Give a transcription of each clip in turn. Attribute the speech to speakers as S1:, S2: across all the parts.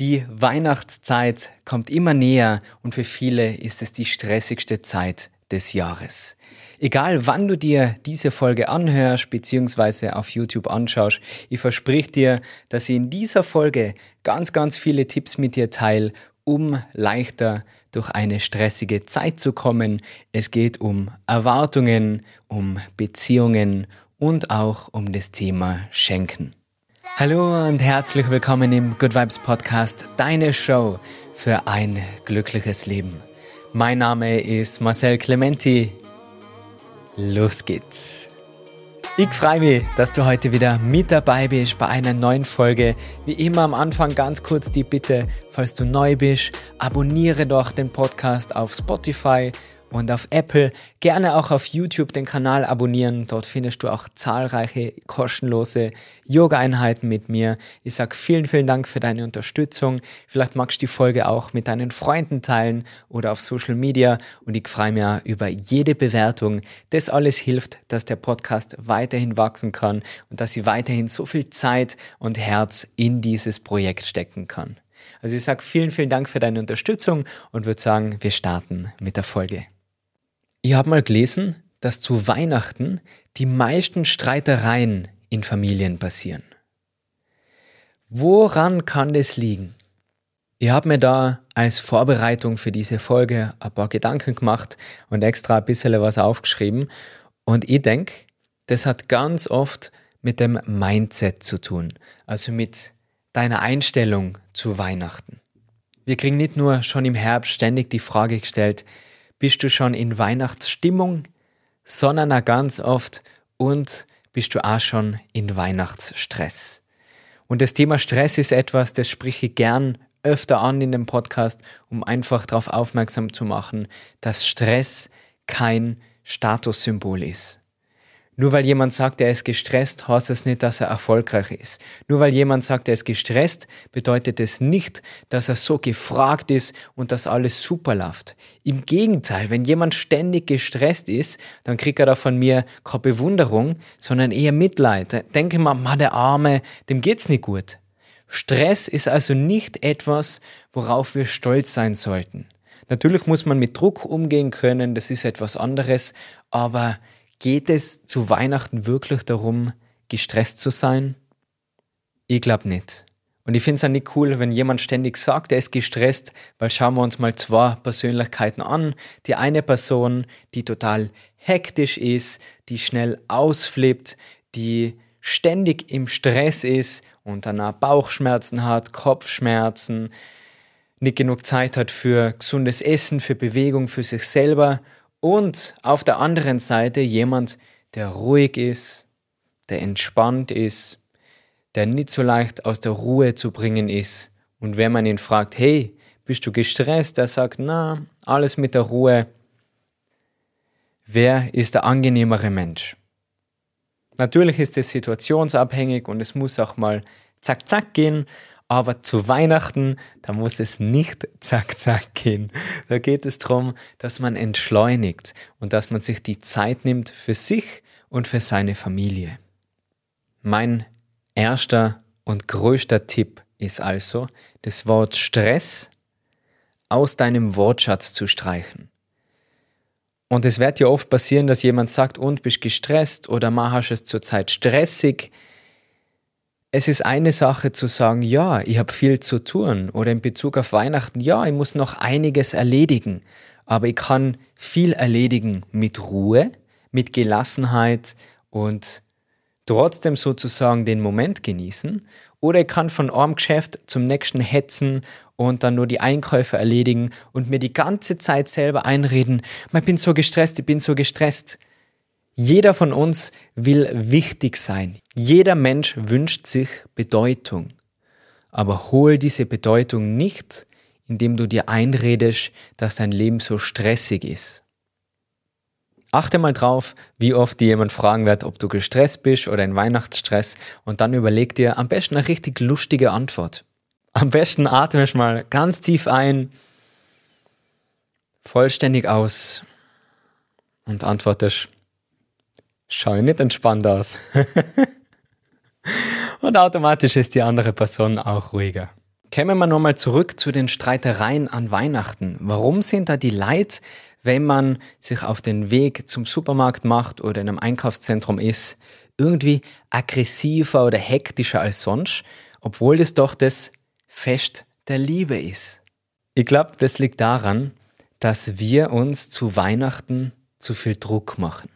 S1: Die Weihnachtszeit kommt immer näher und für viele ist es die stressigste Zeit des Jahres. Egal wann du dir diese Folge anhörst bzw. auf YouTube anschaust, ich versprich dir, dass ich in dieser Folge ganz, ganz viele Tipps mit dir teile, um leichter durch eine stressige Zeit zu kommen. Es geht um Erwartungen, um Beziehungen und auch um das Thema Schenken. Hallo und herzlich willkommen im Good Vibes Podcast, deine Show für ein glückliches Leben. Mein Name ist Marcel Clementi. Los geht's. Ich freue mich, dass du heute wieder mit dabei bist bei einer neuen Folge. Wie immer am Anfang ganz kurz die Bitte, falls du neu bist, abonniere doch den Podcast auf Spotify und auf Apple. Gerne auch auf YouTube den Kanal abonnieren. Dort findest du auch zahlreiche kostenlose Yoga-Einheiten mit mir. Ich sage vielen, vielen Dank für deine Unterstützung. Vielleicht magst du die Folge auch mit deinen Freunden teilen oder auf Social Media. Und ich freue mich über jede Bewertung. Das alles hilft, dass der Podcast weiterhin wachsen kann und dass ich weiterhin so viel Zeit und Herz in dieses Projekt stecken kann. Also ich sage vielen, vielen Dank für deine Unterstützung und würde sagen, wir starten mit der Folge. Ich habe mal gelesen, dass zu Weihnachten die meisten Streitereien in Familien passieren. Woran kann das liegen? Ich habe mir da als Vorbereitung für diese Folge ein paar Gedanken gemacht und extra ein bisschen was aufgeschrieben. Und ich denke, das hat ganz oft mit dem Mindset zu tun, also mit deiner Einstellung zu Weihnachten. Wir kriegen nicht nur schon im Herbst ständig die Frage gestellt, bist du schon in Weihnachtsstimmung, sondern auch ganz oft und bist du auch schon in Weihnachtsstress. Und das Thema Stress ist etwas, das spreche ich gern öfter an in dem Podcast, um einfach darauf aufmerksam zu machen, dass Stress kein Statussymbol ist. Nur weil jemand sagt, er ist gestresst, heißt es nicht, dass er erfolgreich ist. Nur weil jemand sagt, er ist gestresst, bedeutet es nicht, dass er so gefragt ist und dass alles super läuft. Im Gegenteil, wenn jemand ständig gestresst ist, dann kriegt er da von mir keine Bewunderung, sondern eher Mitleid. Denke mal, ma, der Arme, dem geht's nicht gut. Stress ist also nicht etwas, worauf wir stolz sein sollten. Natürlich muss man mit Druck umgehen können, das ist etwas anderes, aber Geht es zu Weihnachten wirklich darum, gestresst zu sein? Ich glaube nicht. Und ich finde es auch nicht cool, wenn jemand ständig sagt, er ist gestresst, weil schauen wir uns mal zwei Persönlichkeiten an. Die eine Person, die total hektisch ist, die schnell ausflippt, die ständig im Stress ist und danach Bauchschmerzen hat, Kopfschmerzen, nicht genug Zeit hat für gesundes Essen, für Bewegung, für sich selber und auf der anderen Seite jemand, der ruhig ist, der entspannt ist, der nicht so leicht aus der Ruhe zu bringen ist. Und wenn man ihn fragt, hey, bist du gestresst? Er sagt, na, alles mit der Ruhe. Wer ist der angenehmere Mensch? Natürlich ist es situationsabhängig und es muss auch mal zack, zack gehen, aber zu Weihnachten, da muss es nicht zack, zack gehen. Da geht es darum, dass man entschleunigt und dass man sich die Zeit nimmt für sich und für seine Familie. Mein erster und größter Tipp ist also, das Wort Stress aus deinem Wortschatz zu streichen. Und es wird ja oft passieren, dass jemand sagt, und bist gestresst oder machst es zurzeit stressig es ist eine Sache zu sagen, ja, ich habe viel zu tun oder in Bezug auf Weihnachten, ja, ich muss noch einiges erledigen, aber ich kann viel erledigen mit Ruhe, mit Gelassenheit und trotzdem sozusagen den Moment genießen. Oder ich kann von einem Geschäft zum nächsten hetzen und dann nur die Einkäufe erledigen und mir die ganze Zeit selber einreden, ich bin so gestresst, ich bin so gestresst. Jeder von uns will wichtig sein. Jeder Mensch wünscht sich Bedeutung. Aber hol diese Bedeutung nicht, indem du dir einredest, dass dein Leben so stressig ist. Achte mal drauf, wie oft dir jemand fragen wird, ob du gestresst bist oder in Weihnachtsstress und dann überleg dir am besten eine richtig lustige Antwort. Am besten atmest mal ganz tief ein, vollständig aus und antwortest, schau nicht entspannt aus. Und automatisch ist die andere Person auch ruhiger. Kämen wir nochmal zurück zu den Streitereien an Weihnachten. Warum sind da die Leid, wenn man sich auf den Weg zum Supermarkt macht oder in einem Einkaufszentrum ist, irgendwie aggressiver oder hektischer als sonst, obwohl das doch das Fest der Liebe ist? Ich glaube, das liegt daran, dass wir uns zu Weihnachten zu viel Druck machen.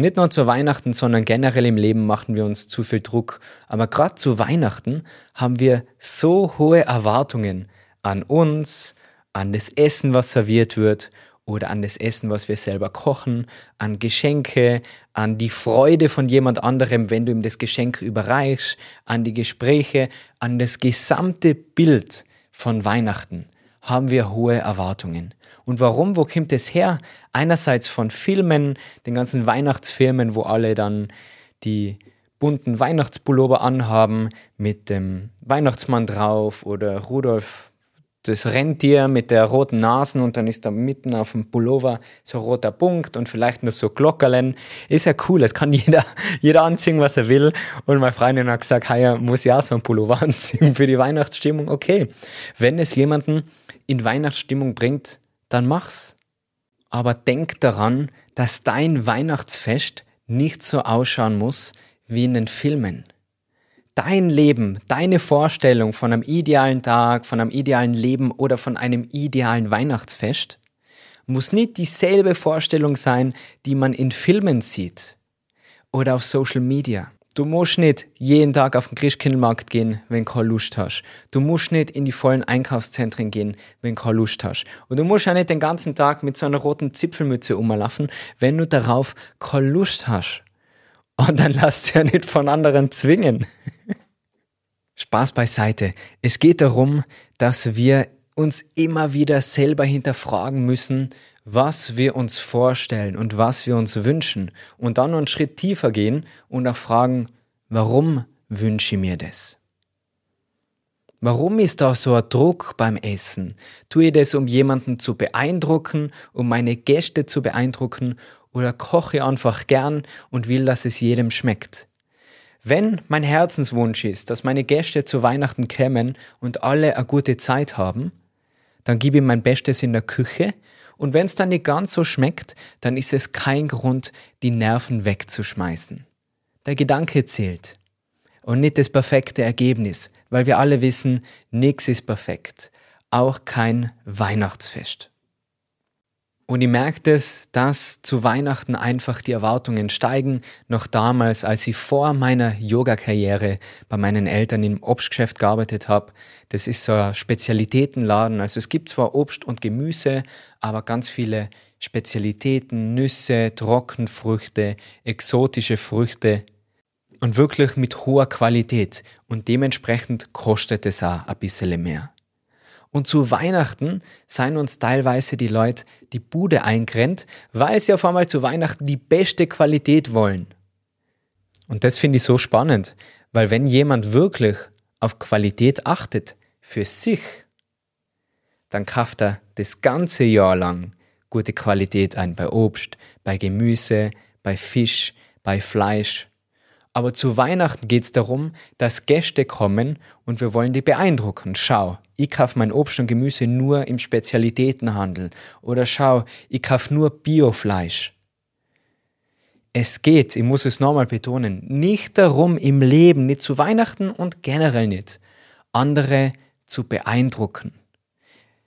S1: Nicht nur zu Weihnachten, sondern generell im Leben machen wir uns zu viel Druck. Aber gerade zu Weihnachten haben wir so hohe Erwartungen an uns, an das Essen, was serviert wird oder an das Essen, was wir selber kochen, an Geschenke, an die Freude von jemand anderem, wenn du ihm das Geschenk überreichst, an die Gespräche, an das gesamte Bild von Weihnachten haben wir hohe Erwartungen. Und warum? Wo kommt es her? Einerseits von Filmen, den ganzen Weihnachtsfilmen, wo alle dann die bunten Weihnachtspullover anhaben mit dem Weihnachtsmann drauf oder Rudolf das Rentier mit der roten Nase und dann ist da mitten auf dem Pullover so ein roter Punkt und vielleicht noch so Glockerlen. Ist ja cool, es kann jeder, jeder anziehen, was er will. Und meine Freundin hat gesagt, hey, muss ja so ein Pullover anziehen für die Weihnachtsstimmung. Okay, wenn es jemanden in Weihnachtsstimmung bringt, dann mach's. Aber denk daran, dass dein Weihnachtsfest nicht so ausschauen muss wie in den Filmen dein Leben, deine Vorstellung von einem idealen Tag, von einem idealen Leben oder von einem idealen Weihnachtsfest muss nicht dieselbe Vorstellung sein, die man in Filmen sieht oder auf Social Media. Du musst nicht jeden Tag auf den Christkindlmarkt gehen, wenn du keine Lust hast. Du musst nicht in die vollen Einkaufszentren gehen, wenn du keine Lust hast. Und du musst ja nicht den ganzen Tag mit so einer roten Zipfelmütze umlaufen, wenn du darauf keine Lust hast. Und dann lass dich ja nicht von anderen zwingen. Spaß beiseite. Es geht darum, dass wir uns immer wieder selber hinterfragen müssen, was wir uns vorstellen und was wir uns wünschen. Und dann einen Schritt tiefer gehen und auch fragen, warum wünsche ich mir das? Warum ist da so ein Druck beim Essen? Tue ich das, um jemanden zu beeindrucken, um meine Gäste zu beeindrucken oder koche einfach gern und will, dass es jedem schmeckt. Wenn mein Herzenswunsch ist, dass meine Gäste zu Weihnachten kämen und alle eine gute Zeit haben, dann gebe ich mein Bestes in der Küche und wenn es dann nicht ganz so schmeckt, dann ist es kein Grund, die Nerven wegzuschmeißen. Der Gedanke zählt und nicht das perfekte Ergebnis, weil wir alle wissen, nichts ist perfekt, auch kein Weihnachtsfest. Und ich merke es, dass zu Weihnachten einfach die Erwartungen steigen. Noch damals, als ich vor meiner Yoga-Karriere bei meinen Eltern im Obstgeschäft gearbeitet habe. Das ist so ein Spezialitätenladen. Also es gibt zwar Obst und Gemüse, aber ganz viele Spezialitäten, Nüsse, Trockenfrüchte, exotische Früchte und wirklich mit hoher Qualität. Und dementsprechend kostet es auch ein bisschen mehr. Und zu Weihnachten seien uns teilweise die Leute die Bude eingrennt, weil sie auf einmal zu Weihnachten die beste Qualität wollen. Und das finde ich so spannend, weil wenn jemand wirklich auf Qualität achtet, für sich, dann kauft er das ganze Jahr lang gute Qualität ein bei Obst, bei Gemüse, bei Fisch, bei Fleisch aber zu Weihnachten geht es darum, dass Gäste kommen und wir wollen die beeindrucken. Schau, ich kaufe mein Obst und Gemüse nur im Spezialitätenhandel. Oder schau, ich kaufe nur Biofleisch. Es geht, ich muss es nochmal betonen, nicht darum im Leben, nicht zu Weihnachten und generell nicht, andere zu beeindrucken.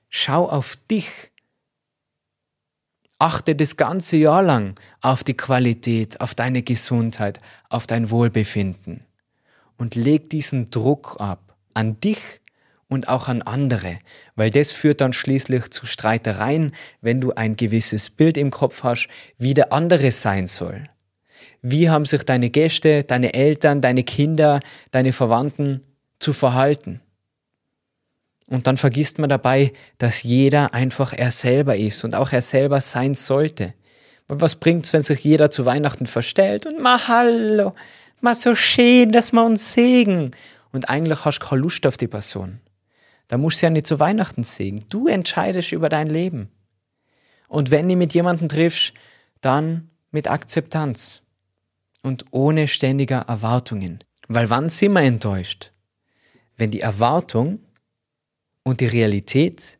S1: Schau auf dich Achte das ganze Jahr lang auf die Qualität, auf deine Gesundheit, auf dein Wohlbefinden. Und leg diesen Druck ab an dich und auch an andere, weil das führt dann schließlich zu Streitereien, wenn du ein gewisses Bild im Kopf hast, wie der andere sein soll. Wie haben sich deine Gäste, deine Eltern, deine Kinder, deine Verwandten zu verhalten? Und dann vergisst man dabei, dass jeder einfach er selber ist und auch er selber sein sollte. Und was bringt's, wenn sich jeder zu Weihnachten verstellt und ma hallo, ma so schön, dass wir uns segen. Und eigentlich hast du keine Lust auf die Person. Da musst du ja nicht zu Weihnachten segen. Du entscheidest über dein Leben. Und wenn du mit jemandem triffst, dann mit Akzeptanz und ohne ständiger Erwartungen. Weil wann sind wir enttäuscht? Wenn die Erwartung und die Realität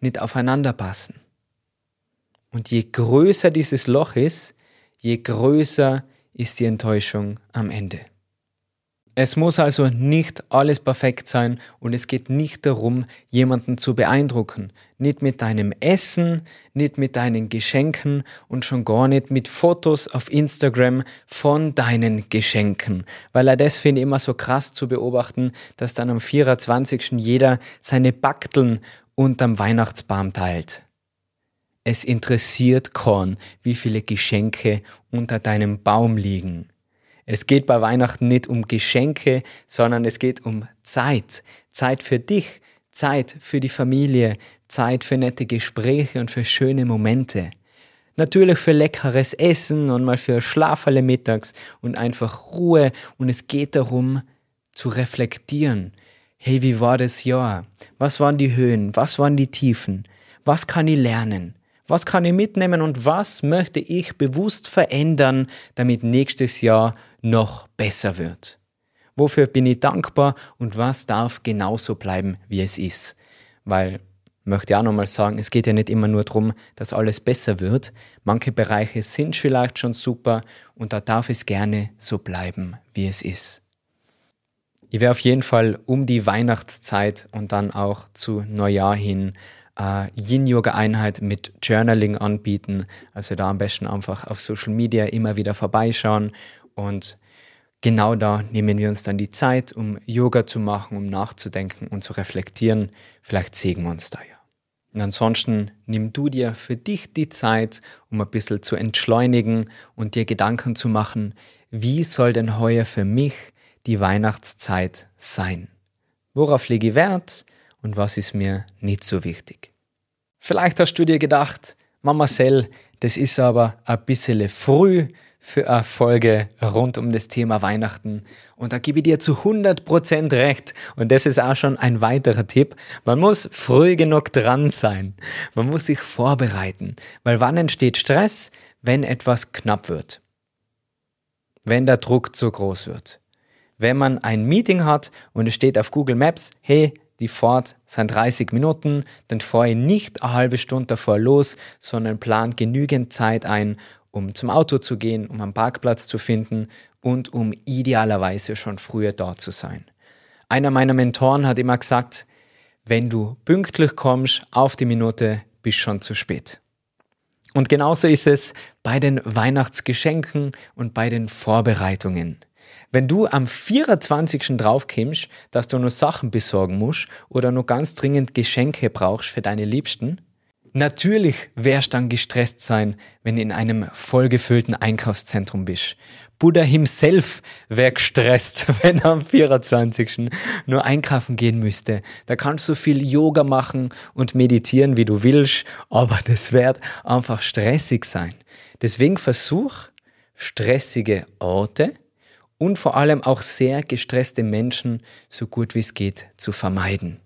S1: nicht aufeinander passen. Und je größer dieses Loch ist, je größer ist die Enttäuschung am Ende. Es muss also nicht alles perfekt sein und es geht nicht darum, jemanden zu beeindrucken. Nicht mit deinem Essen, nicht mit deinen Geschenken und schon gar nicht mit Fotos auf Instagram von deinen Geschenken. Weil er das finde ich immer so krass zu beobachten, dass dann am 24. jeder seine Bakteln unterm Weihnachtsbaum teilt. Es interessiert Korn, wie viele Geschenke unter deinem Baum liegen. Es geht bei Weihnachten nicht um Geschenke, sondern es geht um Zeit. Zeit für dich, Zeit für die Familie, Zeit für nette Gespräche und für schöne Momente. Natürlich für leckeres Essen und mal für Schlaferle mittags und einfach Ruhe und es geht darum zu reflektieren. Hey, wie war das Jahr? Was waren die Höhen? Was waren die Tiefen? Was kann ich lernen? Was kann ich mitnehmen und was möchte ich bewusst verändern, damit nächstes Jahr noch besser wird? Wofür bin ich dankbar und was darf genauso bleiben, wie es ist? Weil, möchte ich auch nochmal sagen, es geht ja nicht immer nur darum, dass alles besser wird. Manche Bereiche sind vielleicht schon super und da darf es gerne so bleiben, wie es ist. Ich werde auf jeden Fall um die Weihnachtszeit und dann auch zu Neujahr hin äh, Yin-Yoga-Einheit mit Journaling anbieten. Also da am besten einfach auf Social Media immer wieder vorbeischauen und genau da nehmen wir uns dann die Zeit, um Yoga zu machen, um nachzudenken und zu reflektieren. Vielleicht sehen wir uns da ja. Und ansonsten nimm du dir für dich die Zeit, um ein bisschen zu entschleunigen und dir Gedanken zu machen, wie soll denn heuer für mich die Weihnachtszeit sein? Worauf lege ich Wert und was ist mir nicht so wichtig? Vielleicht hast du dir gedacht, Mama Sell, das ist aber ein bisschen früh für eine Folge rund um das Thema Weihnachten. Und da gebe ich dir zu 100% recht. Und das ist auch schon ein weiterer Tipp. Man muss früh genug dran sein. Man muss sich vorbereiten. Weil wann entsteht Stress? Wenn etwas knapp wird. Wenn der Druck zu groß wird. Wenn man ein Meeting hat und es steht auf Google Maps, hey, die Fahrt sind 30 Minuten, dann fahre ich nicht eine halbe Stunde davor los, sondern plant genügend Zeit ein, um zum Auto zu gehen, um einen Parkplatz zu finden und um idealerweise schon früher da zu sein. Einer meiner Mentoren hat immer gesagt, wenn du pünktlich kommst auf die Minute, bist schon zu spät. Und genauso ist es bei den Weihnachtsgeschenken und bei den Vorbereitungen. Wenn du am 24. draufkommst, dass du noch Sachen besorgen musst oder noch ganz dringend Geschenke brauchst für deine Liebsten, natürlich wirst du dann gestresst sein, wenn in einem vollgefüllten Einkaufszentrum bist. Buddha himself wäre gestresst, wenn er am 24. nur einkaufen gehen müsste. Da kannst du viel Yoga machen und meditieren, wie du willst, aber das wird einfach stressig sein. Deswegen versuch, stressige Orte und vor allem auch sehr gestresste Menschen so gut wie es geht zu vermeiden.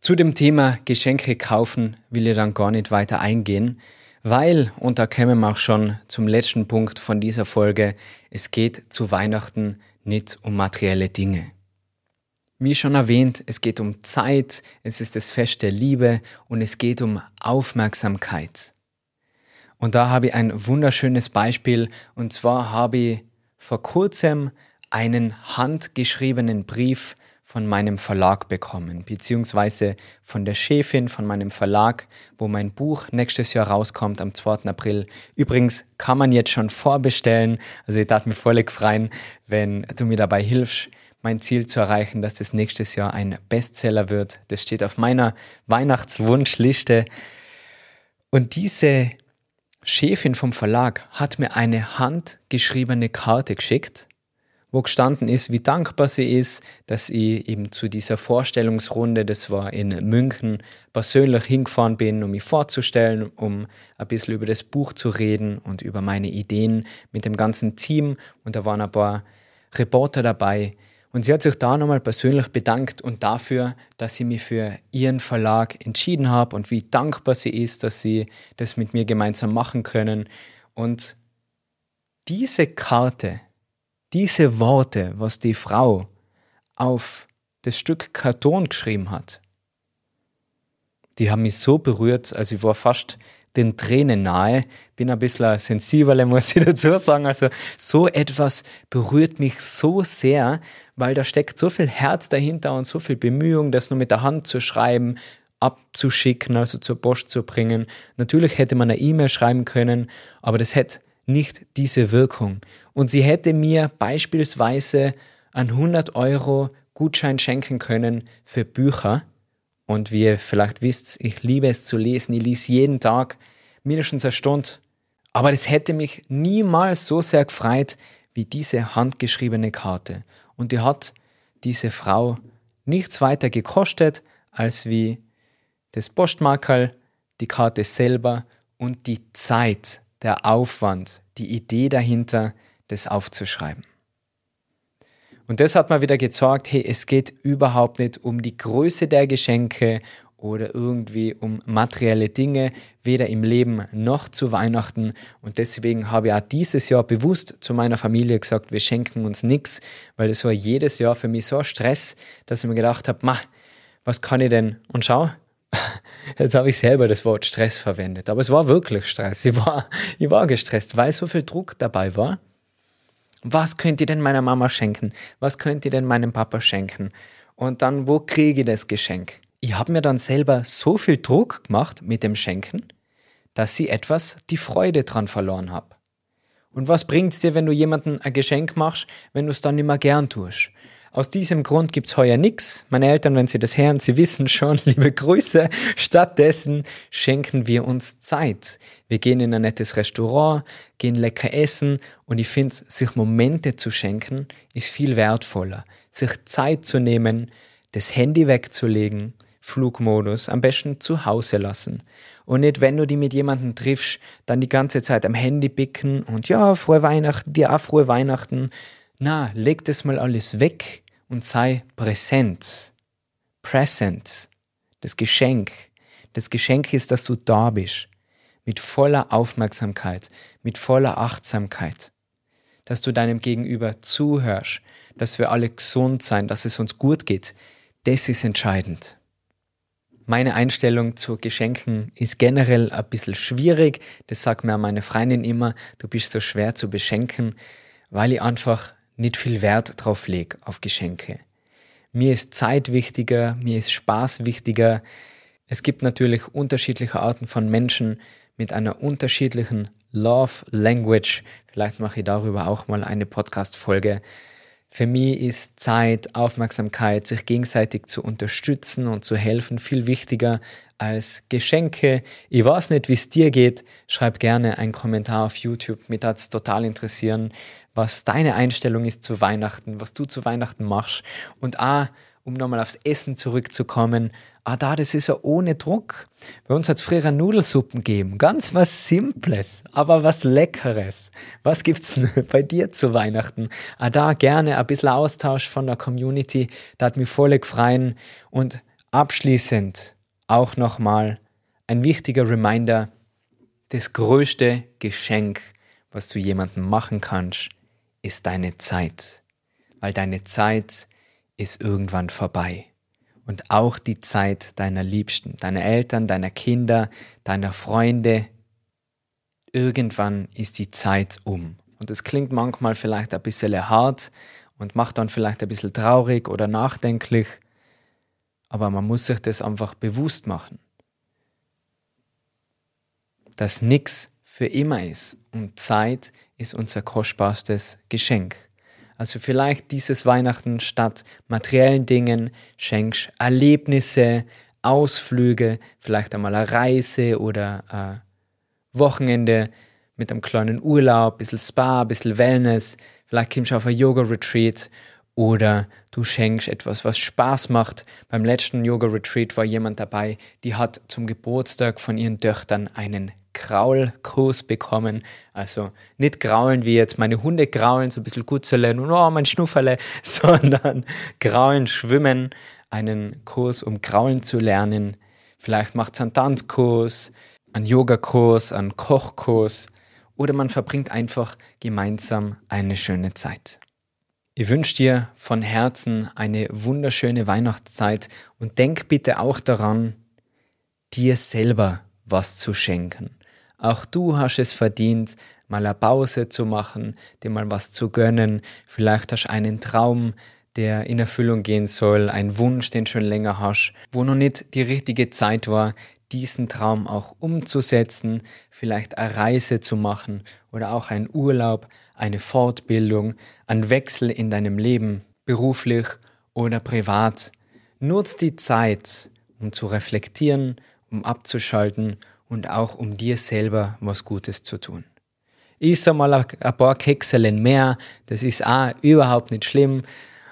S1: Zu dem Thema Geschenke kaufen will ich dann gar nicht weiter eingehen, weil, und da kämen wir auch schon zum letzten Punkt von dieser Folge, es geht zu Weihnachten nicht um materielle Dinge. Wie schon erwähnt, es geht um Zeit, es ist das Fest der Liebe und es geht um Aufmerksamkeit. Und da habe ich ein wunderschönes Beispiel und zwar habe ich vor kurzem einen handgeschriebenen Brief von meinem Verlag bekommen, beziehungsweise von der Chefin von meinem Verlag, wo mein Buch nächstes Jahr rauskommt am 2. April. Übrigens kann man jetzt schon vorbestellen. Also ich darf mich völlig freuen, wenn du mir dabei hilfst, mein Ziel zu erreichen, dass das nächstes Jahr ein Bestseller wird. Das steht auf meiner Weihnachtswunschliste. Und diese Chefin vom Verlag hat mir eine handgeschriebene Karte geschickt, wo gestanden ist, wie dankbar sie ist, dass ich eben zu dieser Vorstellungsrunde, das war in München, persönlich hingefahren bin, um mich vorzustellen, um ein bisschen über das Buch zu reden und über meine Ideen mit dem ganzen Team. Und da waren ein paar Reporter dabei, und sie hat sich da nochmal persönlich bedankt und dafür, dass sie mich für ihren Verlag entschieden hat und wie dankbar sie ist, dass sie das mit mir gemeinsam machen können. Und diese Karte, diese Worte, was die Frau auf das Stück Karton geschrieben hat, Die haben mich so berührt, also ich war fast den Tränen nahe. Bin ein bisschen sensibler, muss ich dazu sagen. Also so etwas berührt mich so sehr, weil da steckt so viel Herz dahinter und so viel Bemühung, das nur mit der Hand zu schreiben, abzuschicken, also zur Post zu bringen. Natürlich hätte man eine E-Mail schreiben können, aber das hätte nicht diese Wirkung. Und sie hätte mir beispielsweise einen 100 Euro Gutschein schenken können für Bücher. Und wie ihr vielleicht wisst, ich liebe es zu lesen. Ich lese jeden Tag mindestens eine Stunde. Aber das hätte mich niemals so sehr gefreut wie diese handgeschriebene Karte. Und die hat diese Frau nichts weiter gekostet, als wie das Postmarkerl, die Karte selber und die Zeit, der Aufwand, die Idee dahinter, das aufzuschreiben. Und das hat mal wieder gezeigt, hey, es geht überhaupt nicht um die Größe der Geschenke oder irgendwie um materielle Dinge, weder im Leben noch zu Weihnachten. Und deswegen habe ich auch dieses Jahr bewusst zu meiner Familie gesagt, wir schenken uns nichts, weil das war jedes Jahr für mich so Stress, dass ich mir gedacht habe, ma, was kann ich denn? Und schau, jetzt habe ich selber das Wort Stress verwendet. Aber es war wirklich Stress. Ich war, ich war gestresst, weil so viel Druck dabei war. Was könnt ihr denn meiner Mama schenken? Was könnt ihr denn meinem Papa schenken? Und dann, wo kriege ich das Geschenk? Ich habe mir dann selber so viel Druck gemacht mit dem Schenken, dass ich etwas die Freude dran verloren habe. Und was bringt es dir, wenn du jemandem ein Geschenk machst, wenn du es dann nicht mehr gern tust? Aus diesem Grund gibt es heuer nichts. Meine Eltern, wenn sie das hören, sie wissen schon, liebe Grüße. Stattdessen schenken wir uns Zeit. Wir gehen in ein nettes Restaurant, gehen lecker essen und ich finde, sich Momente zu schenken, ist viel wertvoller. Sich Zeit zu nehmen, das Handy wegzulegen, Flugmodus am besten zu Hause lassen. Und nicht, wenn du die mit jemandem triffst, dann die ganze Zeit am Handy bicken und ja, frohe Weihnachten, dir auch frohe Weihnachten. Na, leg das mal alles weg und sei präsent. Present. Das Geschenk. Das Geschenk ist, dass du da bist. Mit voller Aufmerksamkeit, mit voller Achtsamkeit. Dass du deinem Gegenüber zuhörst, dass wir alle gesund sein, dass es uns gut geht. Das ist entscheidend. Meine Einstellung zu Geschenken ist generell ein bisschen schwierig. Das sagt mir meine Freundin immer, du bist so schwer zu beschenken, weil ich einfach nicht viel Wert drauf lege auf Geschenke. Mir ist Zeit wichtiger, mir ist Spaß wichtiger. Es gibt natürlich unterschiedliche Arten von Menschen mit einer unterschiedlichen Love Language. Vielleicht mache ich darüber auch mal eine Podcast-Folge. Für mich ist Zeit, Aufmerksamkeit, sich gegenseitig zu unterstützen und zu helfen viel wichtiger als Geschenke. Ich weiß nicht, wie es dir geht. Schreib gerne einen Kommentar auf YouTube. Mich hat es total interessieren, was deine Einstellung ist zu Weihnachten, was du zu Weihnachten machst. Und auch, um nochmal aufs Essen zurückzukommen, ah da, das ist ja ohne Druck. Bei uns hat es früher Nudelsuppen gegeben. Ganz was Simples, aber was Leckeres. Was gibt es bei dir zu Weihnachten? Ah da, gerne ein bisschen Austausch von der Community. Da hat mich voll gefreut. Und abschließend auch nochmal ein wichtiger Reminder, das größte Geschenk, was du jemandem machen kannst, ist deine Zeit, weil deine Zeit ist irgendwann vorbei. Und auch die Zeit deiner Liebsten, deiner Eltern, deiner Kinder, deiner Freunde. Irgendwann ist die Zeit um. Und es klingt manchmal vielleicht ein bisschen hart und macht dann vielleicht ein bisschen traurig oder nachdenklich. Aber man muss sich das einfach bewusst machen. Dass nichts für immer ist. Und Zeit ist unser kostbarstes Geschenk. Also vielleicht dieses Weihnachten statt materiellen Dingen schenkst Erlebnisse, Ausflüge, vielleicht einmal eine Reise oder ein Wochenende mit einem kleinen Urlaub, ein bisschen Spa, ein bisschen Wellness. Vielleicht kommst du auf ein Yoga-Retreat oder du schenkst etwas, was Spaß macht. Beim letzten Yoga-Retreat war jemand dabei, die hat zum Geburtstag von ihren Töchtern einen Kraulkurs bekommen. Also nicht graulen wie jetzt meine Hunde graulen, so ein bisschen Gutzele und oh, mein Schnufferle, sondern graulen, schwimmen, einen Kurs, um graulen zu lernen. Vielleicht macht es einen Tanzkurs, einen Yogakurs, einen Kochkurs oder man verbringt einfach gemeinsam eine schöne Zeit. Ich wünsche dir von Herzen eine wunderschöne Weihnachtszeit und denk bitte auch daran, dir selber was zu schenken. Auch du hast es verdient, mal eine Pause zu machen, dir mal was zu gönnen. Vielleicht hast du einen Traum, der in Erfüllung gehen soll, einen Wunsch, den du schon länger hast, wo noch nicht die richtige Zeit war, diesen Traum auch umzusetzen, vielleicht eine Reise zu machen oder auch einen Urlaub, eine Fortbildung, einen Wechsel in deinem Leben, beruflich oder privat. Nutz die Zeit, um zu reflektieren, um abzuschalten und auch um dir selber was Gutes zu tun. Ich sag mal ein paar Kekselen mehr, das ist auch überhaupt nicht schlimm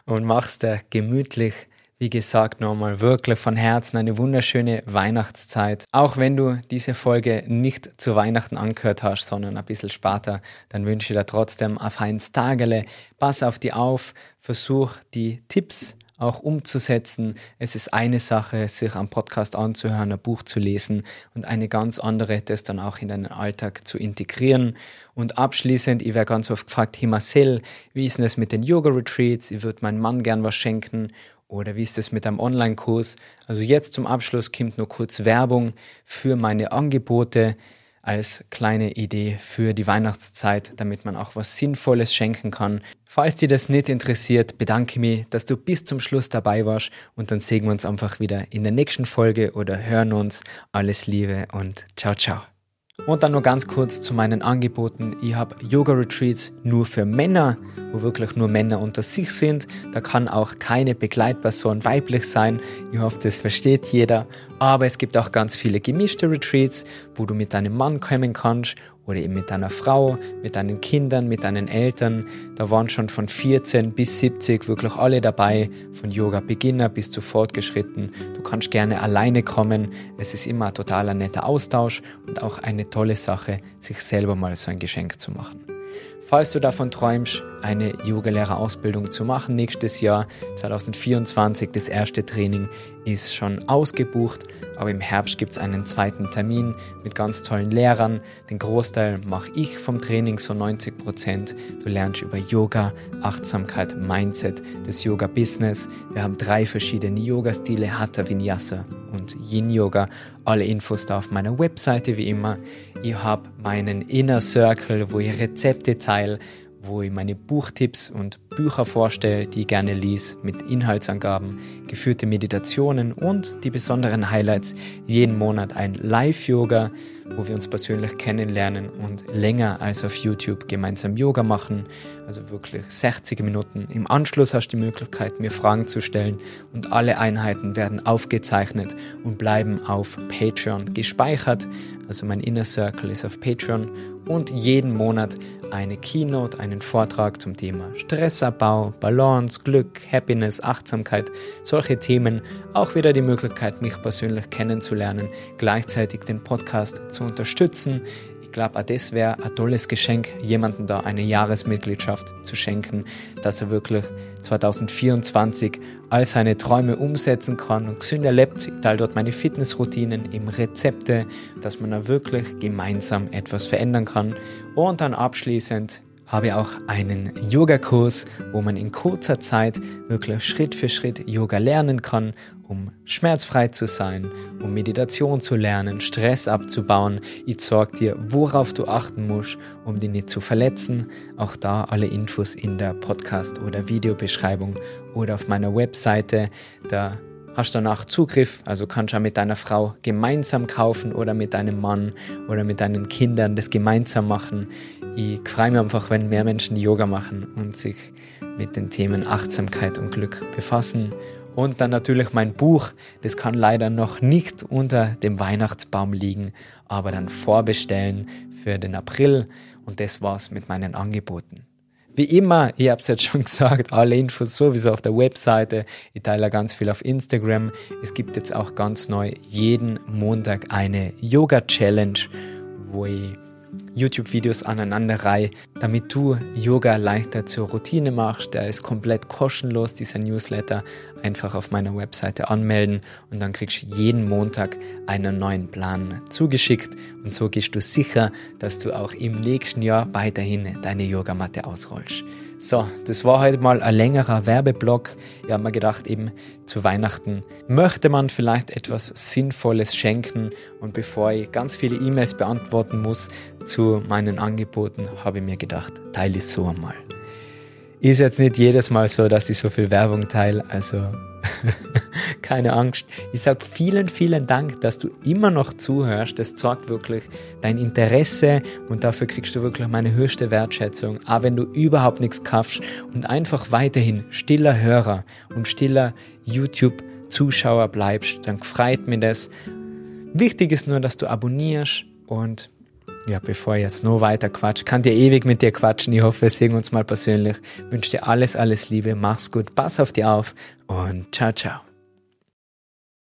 S1: und machst dir gemütlich. Wie gesagt, nochmal wirklich von Herzen eine wunderschöne Weihnachtszeit. Auch wenn du diese Folge nicht zu Weihnachten angehört hast, sondern ein bisschen später, dann wünsche ich dir trotzdem ein feines Tagele. Pass auf die auf, versuch die Tipps auch umzusetzen. Es ist eine Sache, sich am Podcast anzuhören, ein Buch zu lesen und eine ganz andere, das dann auch in deinen Alltag zu integrieren. Und abschließend, ich werde ganz oft gefragt, hey Marcel, wie ist denn das mit den Yoga-Retreats? Ich würde meinem Mann gern was schenken. Oder wie ist es mit einem Online-Kurs? Also jetzt zum Abschluss kommt nur kurz Werbung für meine Angebote als kleine Idee für die Weihnachtszeit, damit man auch was Sinnvolles schenken kann. Falls dir das nicht interessiert, bedanke mich, dass du bis zum Schluss dabei warst und dann sehen wir uns einfach wieder in der nächsten Folge oder hören uns. Alles Liebe und ciao, ciao. Und dann nur ganz kurz zu meinen Angeboten. Ich habe Yoga-Retreats nur für Männer, wo wirklich nur Männer unter sich sind. Da kann auch keine Begleitperson weiblich sein. Ich hoffe, das versteht jeder. Aber es gibt auch ganz viele gemischte Retreats, wo du mit deinem Mann kommen kannst oder eben mit deiner Frau, mit deinen Kindern, mit deinen Eltern. Da waren schon von 14 bis 70 wirklich alle dabei, von Yoga-Beginner bis zu fortgeschritten. Du kannst gerne alleine kommen. Es ist immer ein totaler netter Austausch und auch eine tolle Sache, sich selber mal so ein Geschenk zu machen. Falls du davon träumst, eine Yogalehrerausbildung zu machen nächstes Jahr, 2024, das erste Training ist schon ausgebucht, aber im Herbst gibt es einen zweiten Termin mit ganz tollen Lehrern. Den Großteil mache ich vom Training, so 90 Prozent. Du lernst über Yoga, Achtsamkeit, Mindset, das Yoga-Business. Wir haben drei verschiedene Yoga-Stile, Hatha, Vinyasa und Yin-Yoga. Alle Infos da auf meiner Webseite wie immer. Ich habe meinen Inner Circle, wo ich Rezepte teile, wo ich meine Buchtipps und Bücher vorstelle, die ich gerne lies, mit Inhaltsangaben, geführte Meditationen und die besonderen Highlights. Jeden Monat ein Live-Yoga, wo wir uns persönlich kennenlernen und länger als auf YouTube gemeinsam Yoga machen. Also wirklich 60 Minuten. Im Anschluss hast du die Möglichkeit, mir Fragen zu stellen und alle Einheiten werden aufgezeichnet und bleiben auf Patreon gespeichert. Also mein Inner Circle ist auf Patreon und jeden Monat eine Keynote, einen Vortrag zum Thema Stressabbau, Balance, Glück, Happiness, Achtsamkeit, solche Themen. Auch wieder die Möglichkeit, mich persönlich kennenzulernen, gleichzeitig den Podcast zu unterstützen. Ich glaube, das wäre ein tolles Geschenk, jemandem da eine Jahresmitgliedschaft zu schenken, dass er wirklich 2024 all seine Träume umsetzen kann und gesünder lebt. Ich teile dort meine Fitnessroutinen, eben Rezepte, dass man da wirklich gemeinsam etwas verändern kann. Und dann abschließend habe auch einen Yogakurs, wo man in kurzer Zeit wirklich Schritt für Schritt Yoga lernen kann, um schmerzfrei zu sein, um Meditation zu lernen, Stress abzubauen. Ich zeige dir, worauf du achten musst, um dich nicht zu verletzen. Auch da alle Infos in der Podcast- oder Videobeschreibung oder auf meiner Webseite. Da hast danach Zugriff, also kannst du auch mit deiner Frau gemeinsam kaufen oder mit deinem Mann oder mit deinen Kindern das gemeinsam machen. Ich freue mich einfach, wenn mehr Menschen Yoga machen und sich mit den Themen Achtsamkeit und Glück befassen. Und dann natürlich mein Buch, das kann leider noch nicht unter dem Weihnachtsbaum liegen, aber dann vorbestellen für den April. Und das war's mit meinen Angeboten. Wie immer, ich habe es jetzt schon gesagt, alle Infos sowieso auf der Webseite. Ich teile ganz viel auf Instagram. Es gibt jetzt auch ganz neu jeden Montag eine Yoga-Challenge, wo ich YouTube-Videos aneinanderreihe damit du Yoga leichter zur Routine machst. Der ist komplett kostenlos, dieser Newsletter. Einfach auf meiner Webseite anmelden und dann kriegst du jeden Montag einen neuen Plan zugeschickt. Und so gehst du sicher, dass du auch im nächsten Jahr weiterhin deine Yogamatte ausrollst. So, das war heute mal ein längerer Werbeblock. Ich habe mir gedacht, eben zu Weihnachten möchte man vielleicht etwas Sinnvolles schenken. Und bevor ich ganz viele E-Mails beantworten muss zu meinen Angeboten, habe ich mir gedacht, teile ich so einmal. Ist jetzt nicht jedes Mal so, dass ich so viel Werbung teile, also keine Angst. Ich sage vielen, vielen Dank, dass du immer noch zuhörst. Das zeigt wirklich dein Interesse und dafür kriegst du wirklich meine höchste Wertschätzung. Auch wenn du überhaupt nichts kaufst und einfach weiterhin stiller Hörer und stiller YouTube-Zuschauer bleibst, dann freut mir das. Wichtig ist nur, dass du abonnierst und ja, bevor ich jetzt noch weiter quatsch, kann dir ewig mit dir quatschen. Ich hoffe, wir sehen uns mal persönlich. Ich wünsche dir alles, alles Liebe. Mach's gut. Pass auf dich auf und ciao, ciao.